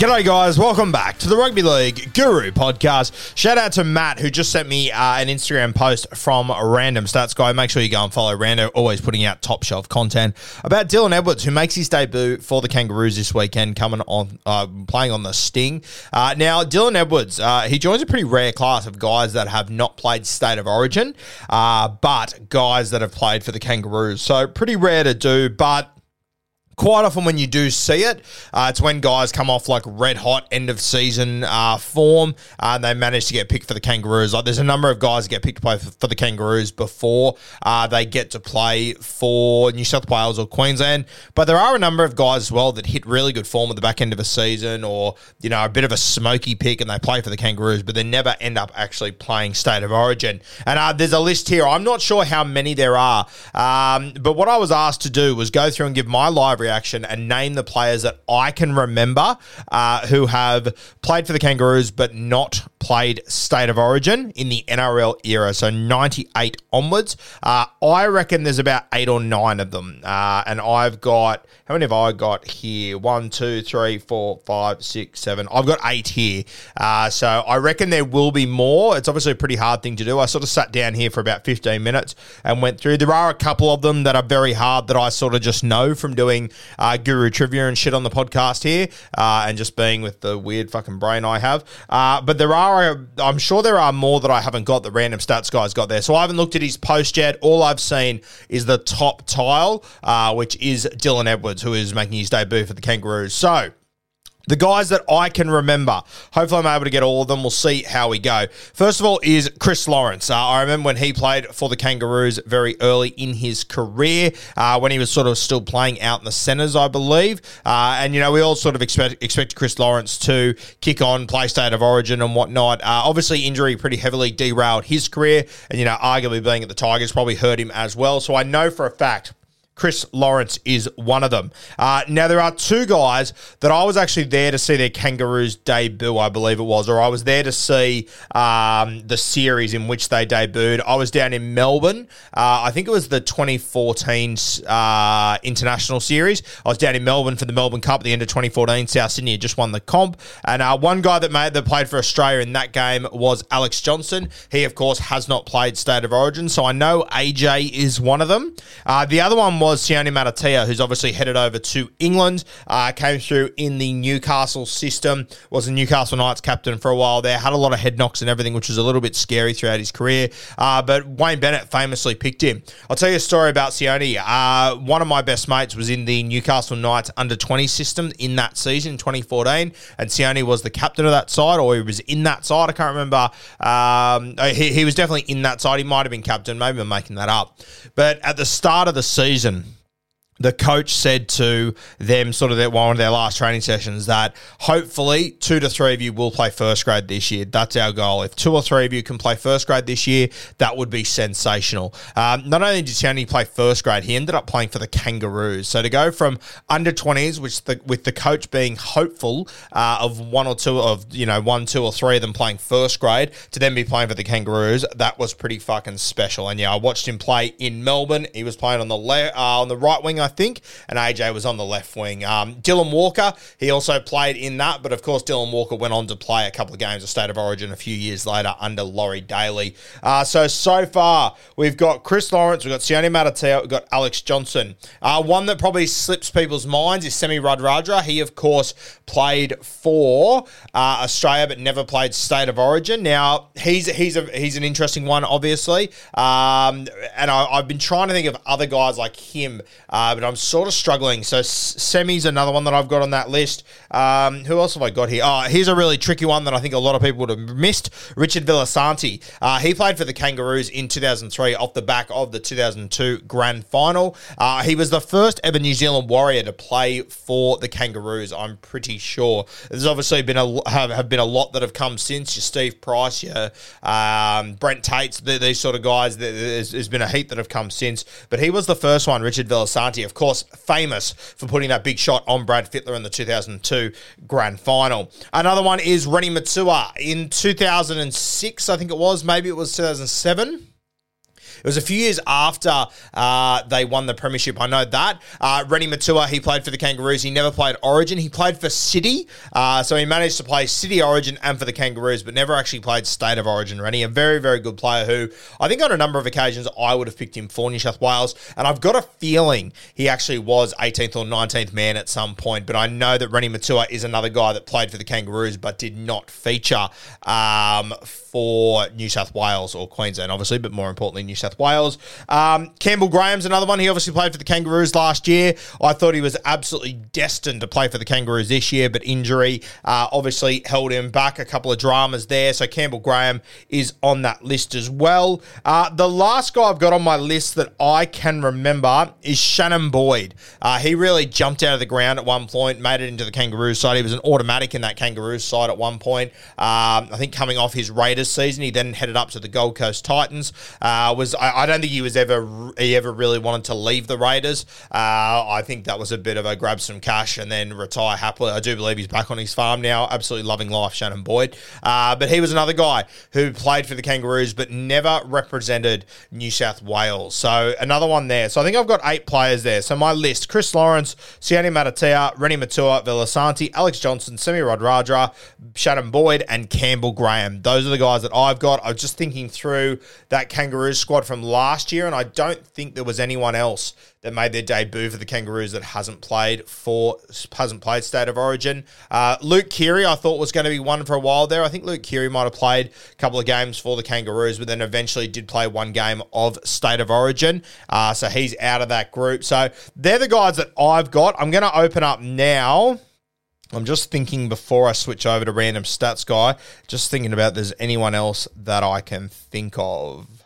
G'day, guys. Welcome back to the Rugby League Guru podcast. Shout out to Matt, who just sent me uh, an Instagram post from Random Stats Guy. Make sure you go and follow Rando, always putting out top shelf content about Dylan Edwards, who makes his debut for the Kangaroos this weekend, coming on, uh, playing on the Sting. Uh, now, Dylan Edwards, uh, he joins a pretty rare class of guys that have not played State of Origin, uh, but guys that have played for the Kangaroos. So, pretty rare to do, but quite often when you do see it, uh, it's when guys come off like red hot end of season uh, form uh, and they manage to get picked for the Kangaroos. Like there's a number of guys that get picked for, the Kangaroos before uh, they get to play for New South Wales or Queensland. But there are a number of guys as well that hit really good form at the back end of a season or, you know, a bit of a smoky pick and they play for the Kangaroos, but they never end up actually playing State of Origin. And uh, there's a list here. I'm not sure how many there are, um, but what I was asked to do was go through and give my live reaction and name the players that I can remember uh, who have played for the Kangaroos but not played State of Origin in the NRL era, so 98 onwards. Uh, I reckon there's about eight or nine of them. Uh, and I've got, how many have I got here? One, two, three, four, five, six, seven. I've got eight here. Uh, so I reckon there will be more. It's obviously a pretty hard thing to do. I sort of sat down here for about 15 minutes and went through. There are a couple of them that are very hard that I sort of just know from doing uh, guru trivia and shit on the podcast here uh, and just being with the weird fucking brain I have. Uh, but there are, I'm sure there are more that I haven't got that random stats guys got there. So I haven't looked at his post yet. All I've seen is the top tile, uh, which is Dylan Edwards, who is making his debut for the Kangaroos. So. The guys that I can remember, hopefully I'm able to get all of them. We'll see how we go. First of all is Chris Lawrence. Uh, I remember when he played for the Kangaroos very early in his career, uh, when he was sort of still playing out in the centres, I believe. Uh, and, you know, we all sort of expect, expect Chris Lawrence to kick on, play state of origin and whatnot. Uh, obviously, injury pretty heavily derailed his career. And, you know, arguably being at the Tigers probably hurt him as well. So I know for a fact Chris Lawrence is one of them. Uh, now, there are two guys that I was actually there to see their Kangaroos debut, I believe it was, or I was there to see um, the series in which they debuted. I was down in Melbourne. Uh, I think it was the 2014 uh, International Series. I was down in Melbourne for the Melbourne Cup at the end of 2014. South Sydney had just won the comp. And uh, one guy that made that played for Australia in that game was Alex Johnson. He, of course, has not played State of Origin, so I know AJ is one of them. Uh, the other one was Sione Mata'utia, who's obviously headed over to England, uh, came through in the Newcastle system, was a Newcastle Knights captain for a while there, had a lot of head knocks and everything, which was a little bit scary throughout his career. Uh, but Wayne Bennett famously picked him. I'll tell you a story about Sione. Uh, one of my best mates was in the Newcastle Knights under 20 system in that season, 2014, and Sione was the captain of that side, or he was in that side. I can't remember. Um, he, he was definitely in that side. He might have been captain. Maybe I'm making that up. But at the start of the season, the coach said to them, sort of their, one of their last training sessions, that hopefully two to three of you will play first grade this year. That's our goal. If two or three of you can play first grade this year, that would be sensational. Um, not only did he play first grade, he ended up playing for the Kangaroos. So to go from under 20s, which the, with the coach being hopeful uh, of one or two of, you know, one, two or three of them playing first grade, to then be playing for the Kangaroos, that was pretty fucking special. And yeah, I watched him play in Melbourne. He was playing on the le- uh, on the right wing, I think, and AJ was on the left wing. Um, Dylan Walker, he also played in that, but of course, Dylan Walker went on to play a couple of games of State of Origin a few years later under Laurie Daley. Uh, so, so far, we've got Chris Lawrence, we've got Sione Mata'utia, we've got Alex Johnson. Uh, one that probably slips people's minds is Semi Radradra. He, of course, played for uh, Australia, but never played State of Origin. Now, he's he's a, he's an interesting one, obviously, um, and I, I've been trying to think of other guys like him uh, but I'm sort of struggling. So Semi's another one that I've got on that list. Um, who else have I got here? Oh, here's a really tricky one that I think a lot of people would have missed. Richard Villasanti. Uh, he played for the Kangaroos in 2003 off the back of the 2002 Grand Final. Uh, he was the first ever New Zealand Warrior to play for the Kangaroos. I'm pretty sure. There's obviously been a have, have been a lot that have come since. Your Steve Price, your um, Brent Tates, the, these sort of guys. There's, there's been a heat that have come since, but he was the first one. Richard Villasanti, of course, famous for putting that big shot on Brad Fittler in the 2002 Grand Final. Another one is Reni Maitua in 2006, I think it was, maybe it was 2007. It was a few years after uh, they won the premiership. I know that. Uh, Reni Maitua, he played for the Kangaroos. He never played Origin. He played for City. Uh, so he managed to play City Origin and for the Kangaroos, but never actually played State of Origin. Reni, a very, very good player who I think on a number of occasions I would have picked him for New South Wales. And I've got a feeling he actually was 18th or 19th man at some point. But I know that Reni Maitua is another guy that played for the Kangaroos but did not feature um, for New South Wales or Queensland, obviously, but more importantly, New South Wales. Um, Campbell Graham's another one. He obviously played for the Kangaroos last year. I thought he was absolutely destined to play for the Kangaroos this year, but injury uh, obviously held him back. A couple of dramas there. So Campbell Graham is on that list as well. Uh, the last guy I've got on my list that I can remember is Shannon Boyd. Uh, he really jumped out of the ground at one point, made it into the Kangaroos side. He was an automatic in that Kangaroos side at one point. Um, I think coming off his Raiders season, he then headed up to the Gold Coast Titans. Uh, was I, I, don't think he was ever he ever really wanted to leave the Raiders. Uh, I think that was a bit of a grab some cash and then retire happily. I do believe he's back on his farm now, absolutely loving life, Shannon Boyd. Uh, but he was another guy who played for the Kangaroos but never represented New South Wales. So another one there. So I think I've got eight players there. So my list: Chris Lawrence, Sione Mata'utia, Reni Maitua, Villasanti, Alex Johnson, Semi Radradra, Shannon Boyd, and Campbell Graham. Those are the guys that I've got. I was just thinking through that Kangaroos squad from last year, and I don't think there was anyone else that made their debut for the Kangaroos that hasn't played for hasn't played State of Origin. Uh, Luke Keary, I thought was going to be one for a while there. I think Luke Keary might have played a couple of games for the Kangaroos, but then eventually did play one game of State of Origin. Uh, so he's out of that group. So they're the guys that I've got. I'm going to open up now. I'm just thinking before I switch over to random stats guy, just thinking about there's anyone else that I can think of.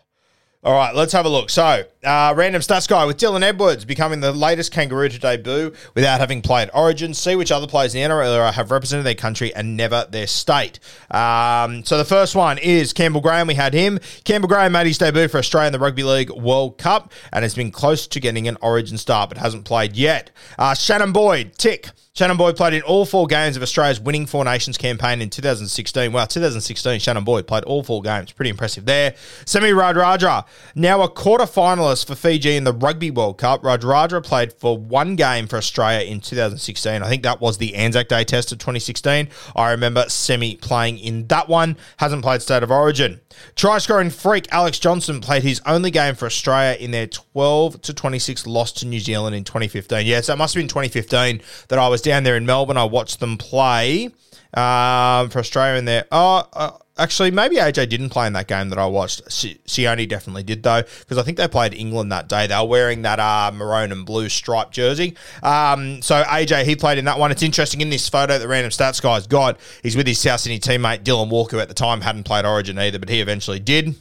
All right, let's have a look. So, uh, random stats guy with Dylan Edwards becoming the latest kangaroo to debut without having played Origin. See which other players in the NRL have represented their country and never their state. Um, so, the first one is Campbell Graham. We had him. Campbell Graham made his debut for Australia in the Rugby League World Cup and has been close to getting an Origin start, but hasn't played yet. Uh, Shannon Boyd, tick. Shannon Boyd played in all four games of Australia's winning Four Nations campaign in 2016. Wow, 2016, Shannon Boyd played all four games. Pretty impressive there. Semi Radradra, now a quarter finalist for Fiji in the Rugby World Cup. Radradra played for one game for Australia in 2016. I think that was the Anzac Day test of 2016. I remember Semi playing in that one. Hasn't played State of Origin. Try scoring freak Alex Johnson played his only game for Australia in their 12 to 26 loss to New Zealand in 2015. Yeah, so it must have been 2015 that I was down there in Melbourne. I watched them play um, for Australia in there. Oh, uh, actually, maybe AJ didn't play in that game that I watched. Sione definitely did though, because I think they played England that day. They were wearing that uh, maroon and blue striped jersey. Um, so AJ he played in that one. It's interesting in this photo that random stats guy's got. He's with his South Sydney teammate Dylan Walker. At the time, hadn't played Origin either, but he eventually did.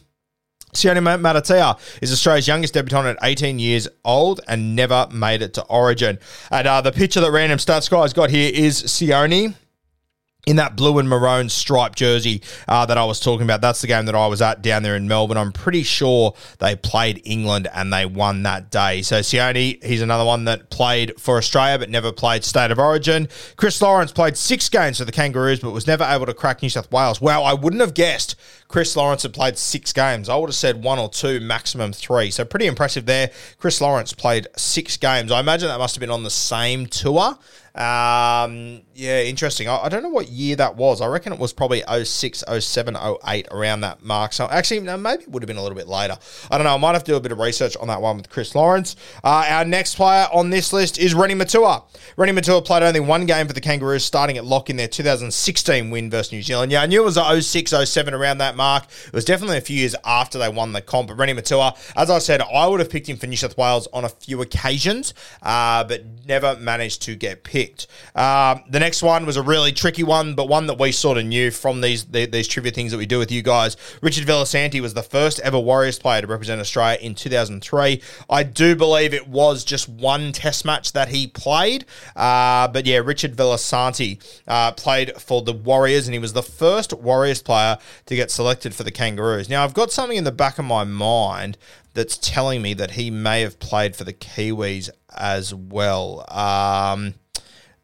Sione Mata'utia is Australia's youngest debutant at 18 years old and never made it to Origin. And uh, the picture that Random Stats Guy's got here is Sione in that blue and maroon striped jersey uh, that I was talking about. That's the game that I was at down there in Melbourne. I'm pretty sure they played England and they won that day. So Sione, he's another one that played for Australia but never played State of Origin. Chris Lawrence played six games for the Kangaroos but was never able to crack New South Wales. Wow, I wouldn't have guessed Chris Lawrence had played six games. I would have said one or two, maximum three. So pretty impressive there. Chris Lawrence played six games. I imagine that must have been on the same tour. Um, yeah, interesting. I, I, don't know what year that was. I reckon it was probably 06, 07, 08 around that mark. So actually, no, maybe it would have been a little bit later. I don't know. I might have to do a bit of research on that one with Chris Lawrence. Uh, our next player on this list is Reni Maitua. Reni Maitua played only one game for the Kangaroos, starting at lock in their 2016 win versus New Zealand. Yeah, I knew it was 06, 07 around that mark. It was definitely a few years after they won the comp. But Reni Maitua, as I said, I would have picked him for New South Wales on a few occasions, uh, but never managed to get picked. Um, the next one was a really tricky one, but one that we sort of knew from these the, these trivia things that we do with you guys. Richard Villasanti was the first ever Warriors player to represent Australia in 2003. I do believe it was just one Test match that he played, uh, but yeah, Richard Villasanti uh, played for the Warriors, and he was the first Warriors player to get selected for the Kangaroos. Now, I've got something in the back of my mind that's telling me that he may have played for the Kiwis as well. Um,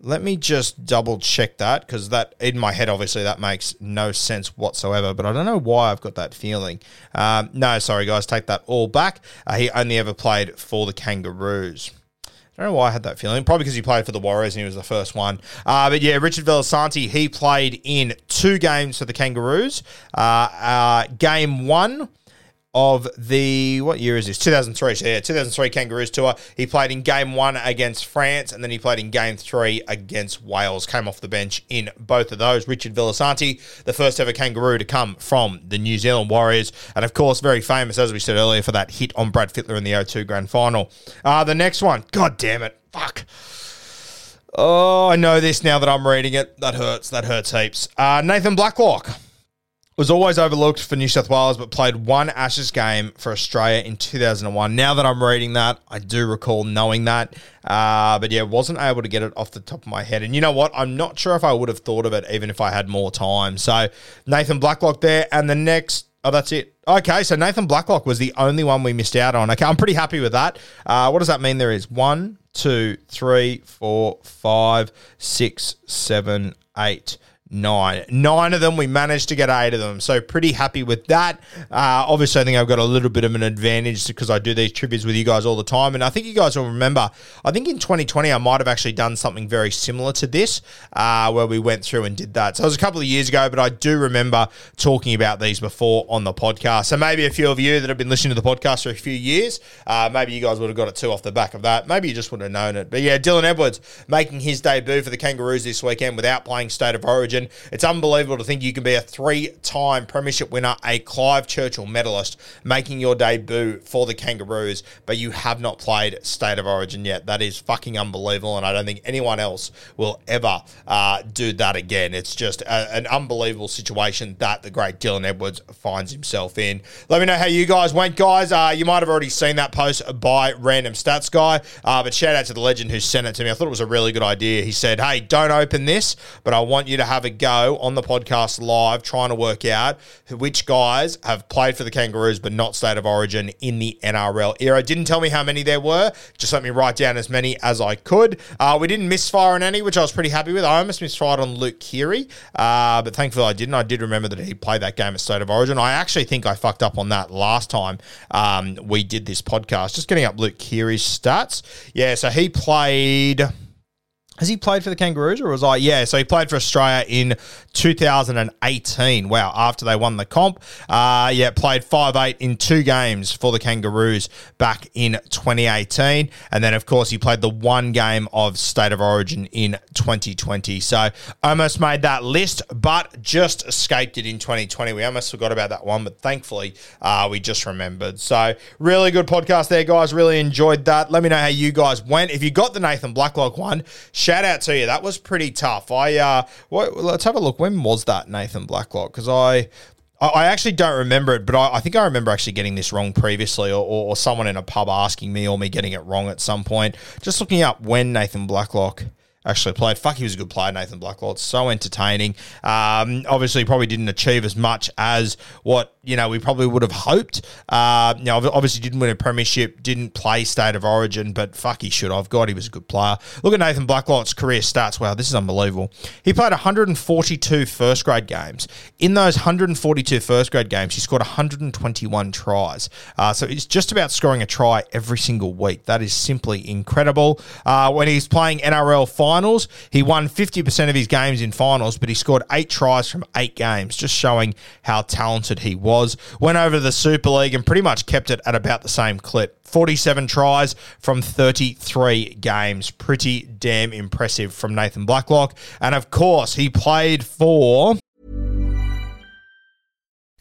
let me just double check that because that in my head, obviously, that makes no sense whatsoever. But I don't know why I've got that feeling. Um, no, sorry, guys, take that all back. Uh, he only ever played for the Kangaroos. I don't know why I had that feeling. Probably because he played for the Warriors and he was the first one. Uh, but yeah, Richard Villasanti, he played in two games for the Kangaroos. Uh, uh game one of the what year is this? 2003. So yeah, 2003 Kangaroos tour. He played in game one against France, and then he played in game three against Wales. Came off the bench in both of those. Richard Villasanti, the first ever Kangaroo to come from the New Zealand Warriors, and of course very famous as we said earlier for that hit on Brad Fittler in the 0-2 Grand Final. Uh, the next one, God damn it, fuck. Oh, I know this now that I'm reading it. That hurts. That hurts heaps. Uh, Nathan Blacklock was always overlooked for New South Wales, but played one Ashes game for Australia in 2001. Now that I'm reading that, I do recall knowing that. Uh, but yeah, wasn't able to get it off the top of my head. And you know what? I'm not sure if I would have thought of it even if I had more time. So Nathan Blacklock there. And the next, oh, that's it. Okay, so Nathan Blacklock was the only one we missed out on. Okay, I'm pretty happy with that. Uh, what does that mean? There is one, two, three, four, five, six, seven, eight nine. Nine of them, we managed to get eight of them. So pretty happy with that. Uh, obviously, I think I've got a little bit of an advantage because I do these tributes with you guys all the time. And I think you guys will remember, I think in 2020, I might have actually done something very similar to this uh, where we went through and did that. So it was a couple of years ago, but I do remember talking about these before on the podcast. So maybe a few of you that have been listening to the podcast for a few years, uh, maybe you guys would have got it too off the back of that. Maybe you just would have known it. But yeah, Dylan Edwards making his debut for the Kangaroos this weekend without playing State of Origin. It's unbelievable to think you can be a three time Premiership winner, a Clive Churchill medalist, making your debut for the Kangaroos, but you have not played State of Origin yet. That is fucking unbelievable, and I don't think anyone else will ever uh, do that again. It's just a, an unbelievable situation that the great Dylan Edwards finds himself in. Let me know how you guys went, guys. Uh, you might have already seen that post by Random Stats Guy, uh, but shout out to the legend who sent it to me. I thought it was a really good idea. He said, Hey, don't open this, but I want you to have a go on the podcast live trying to work out which guys have played for the Kangaroos but not state of origin in the NRL era. Didn't tell me how many there were. Just let me write down as many as I could. Uh, we didn't misfire on any, which I was pretty happy with. I almost misfired on Luke Keary, uh, but thankfully I didn't. I did remember that he played that game at state of origin. I actually think I fucked up on that last time um, we did this podcast. Just getting up Luke Keary's stats. Yeah, so he played. Has he played for the Kangaroos or was I? Yeah, so he played for Australia in 2018. Wow, after they won the comp. Uh, yeah, played 5 8 in two games for the Kangaroos back in 2018. And then, of course, he played the one game of State of Origin in 2020. So almost made that list, but just escaped it in 2020. We almost forgot about that one, but thankfully uh, we just remembered. So really good podcast there, guys. Really enjoyed that. Let me know how you guys went. If you got the Nathan Blacklock one, shout out to you. That was pretty tough. I uh, what, let's have a look. When was that Nathan Blacklock? Because I I, actually don't remember it, but I, I think I remember actually getting this wrong previously, or, or, or someone in a pub asking me, or me getting it wrong at some point. Just looking up when Nathan Blacklock actually played. Fuck, he was a good player, Nathan Blacklock. So entertaining. Um, obviously, probably didn't achieve as much as what you know we probably would have hoped. Uh, you know, obviously didn't win a premiership, didn't play state of origin, but fuck, he should have. God, he was a good player. Look at Nathan Blacklock's career starts. Wow, this is unbelievable. He played 142 first grade games. In those 142 first grade games, he scored 121 tries. Uh, so it's just about scoring a try every single week. That is simply incredible. Uh, when he's playing NRL finals, he won 50% of his games in finals, but he scored eight tries from eight games, just showing how talented he was. Went over to the Super League and pretty much kept it at about the same clip. 47 tries from 33 games. Pretty damn impressive from Nathan Blacklock. And of course, he played for.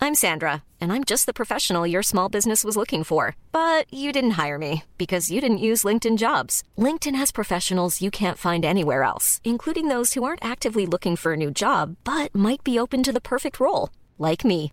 I'm Sandra, and I'm just the professional your small business was looking for. But you didn't hire me because you didn't use LinkedIn jobs. LinkedIn has professionals you can't find anywhere else, including those who aren't actively looking for a new job but might be open to the perfect role, like me.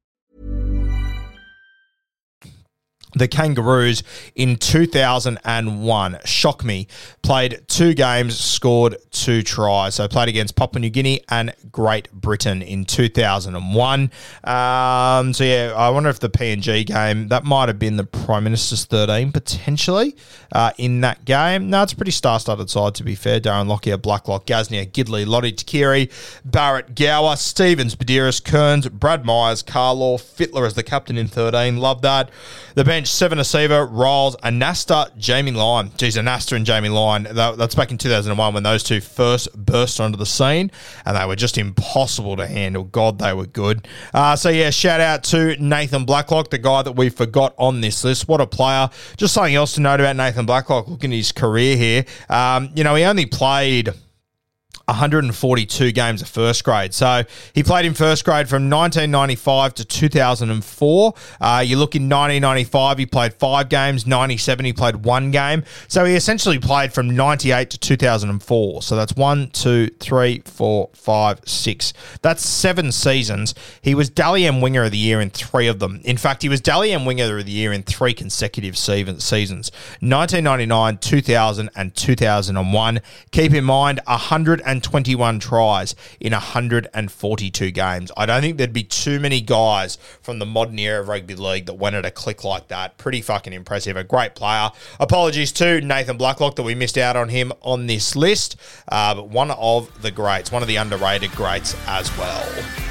The Kangaroos in 2001. Shock me. Played two games, scored two tries. So played against Papua New Guinea and Great Britain in 2001. Um, so yeah, I wonder if the PNG game, that might have been the Prime Minister's 13 potentially uh, in that game. No, it's a pretty star-studded side to be fair. Darren Lockyer, Blacklock, Gasnier, Gidley, Lote Tuqiri, Barrett Gower, Stevens, Buderus, Kearns, Brad Myers, Carlaw, Fittler as the captain in 13. Love that. The bench, Seven Asiva, Riles, Anasta, Jamie Lyon. Geez, Anasta and Jamie Lyon. That, that's back in 2001 when those two first burst onto the scene, and they were just impossible to handle. God, they were good. Uh, so, yeah, shout out to Nathan Blacklock, the guy that we forgot on this list. What a player. Just something else to note about Nathan Blacklock, looking at his career here. Um, you know, he only played. 142 games of first grade. So he played in first grade from 1995 to 2004. Uh, you look in 1995, he played five games. 97, he played one game. So he essentially played from 98 to 2004. So that's one, two, three, four, five, six. That's seven seasons. He was Dally M Winger of the Year in three of them. In fact, he was Dally M Winger of the Year in three consecutive seasons 1999, 2000, and 2001. Keep in mind, 121 tries in 142 games. I don't think there'd be too many guys from the modern era of rugby league that went at a click like that. Pretty fucking impressive. A great player. Apologies to Nathan Blacklock that we missed out on him on this list, uh, but one of the greats, one of the underrated greats as well.